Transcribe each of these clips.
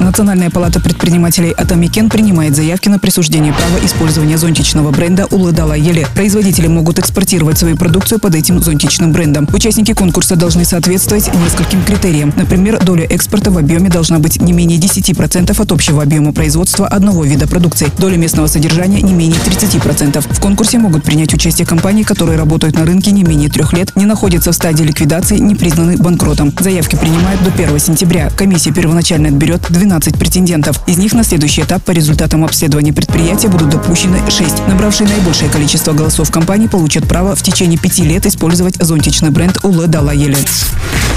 Национальная палата предпринимателей «Атамекен» принимает заявки на присуждение права использования зонтичного бренда «Ұлы дала елі». Производители могут экспортировать свою продукцию под этим зонтичным брендом. Участники конкурса должны соответствовать нескольким критериям. Например, доля экспорта в объеме должна быть не менее 10% от общего объема производства одного вида продукции. Доля местного содержания не менее 30%. В конкурсе могут принять участие компании, которые работают на рынке не менее трех лет, не находятся в стадии ликвидации, не признаны банкротом. Заявки принимают до 1 сентября. Комиссия первоначально отберет 12 12 претендентов. Из них на следующий этап по результатам обследования предприятия будут допущены 6. Набравшие наибольшее количество голосов компании получат право в течение пяти лет использовать зонтичный бренд Улы Далаели.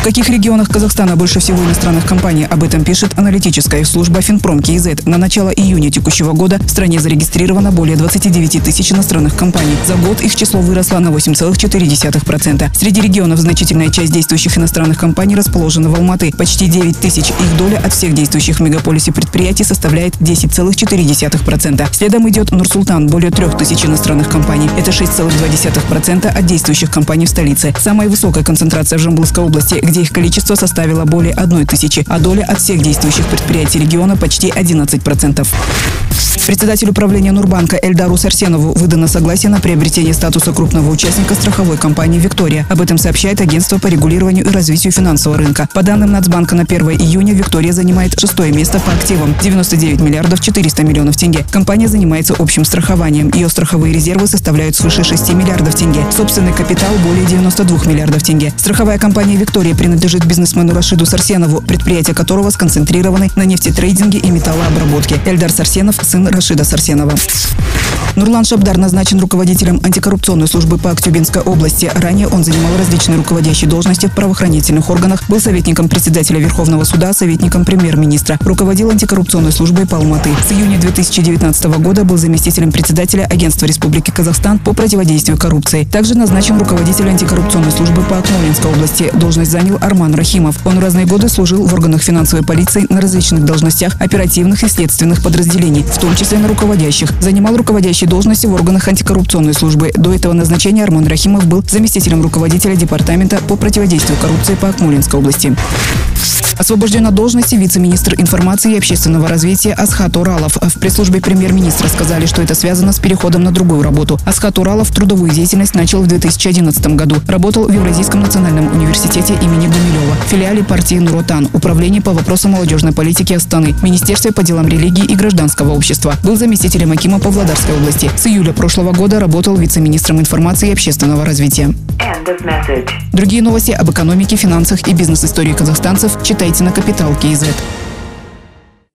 В каких регионах Казахстана больше всего иностранных компаний? Об этом пишет аналитическая служба Финпром КИЗ. На начало июня текущего года в стране зарегистрировано более 29 тысяч иностранных компаний. За год их число выросло на 8,4%. Среди регионов значительная часть действующих иностранных компаний расположена в Алматы. Почти 9 тысяч. Их доля от всех действующих в мегаполисе предприятий составляет 10,4%. Следом идет Нур-Султан, более 3000 иностранных компаний. Это 6,2% от действующих компаний в столице. Самая высокая концентрация в Жамбылской области, где их количество составило более 1 тысячи, а доля от всех действующих предприятий региона почти 11%. Председатель управления Нурбанка Эльдару Сарсенову выдано согласие на приобретение статуса крупного участника страховой компании «Виктория». Об этом сообщает агентство по регулированию и развитию финансового рынка. По данным Нацбанка на 1 июня «Виктория» занимает шестое место по активам – 99 миллиардов 400 миллионов тенге. Компания занимается общим страхованием. Ее страховые резервы составляют свыше 6 миллиардов тенге. Собственный капитал – более 92 миллиардов тенге. Страховая компания «Виктория» принадлежит бизнесмену Рашиду Сарсенову, предприятия которого сконцентрированы на нефтетрейдинге и металлообработке. Эльдар Сарсенов – сын Рашида Сарсенова. Нурлан Шабдар назначен руководителем антикоррупционной службы по Актюбинской области. Ранее он занимал различные руководящие должности в правоохранительных органах, был советником председателя Верховного суда, советником премьер-министра, руководил антикоррупционной службой по Алматы. С июня 2019 года был заместителем председателя Агентства Республики Казахстан по противодействию коррупции. Также назначен руководитель антикоррупционной службы по Акмолинской области. Должность занял Арман Рахимов. Он в разные годы служил в органах финансовой полиции на различных должностях оперативных и следственных подразделений, в том числе на руководящих. Занимал руководящие должности в органах антикоррупционной службы. До этого назначения Армон Рахимов был заместителем руководителя департамента по противодействию коррупции по Акмулинской области. Освобожден от должности вице-министр информации и общественного развития Асхат Уралов. В пресс-службе премьер-министра сказали, что это связано с переходом на другую работу. Асхат Уралов трудовую деятельность начал в 2011 году. Работал в Евразийском национальном университете имени Гумилева, филиале партии Нуротан, управлении по вопросам молодежной политики Астаны, Министерстве по делам религии и гражданского общества. Был заместителем Акима Павлодарской области. С июля прошлого года работал вице-министром информации и общественного развития. Другие новости об экономике, финансах и бизнес-истории казахстанцев читайте на Капитал Киезет.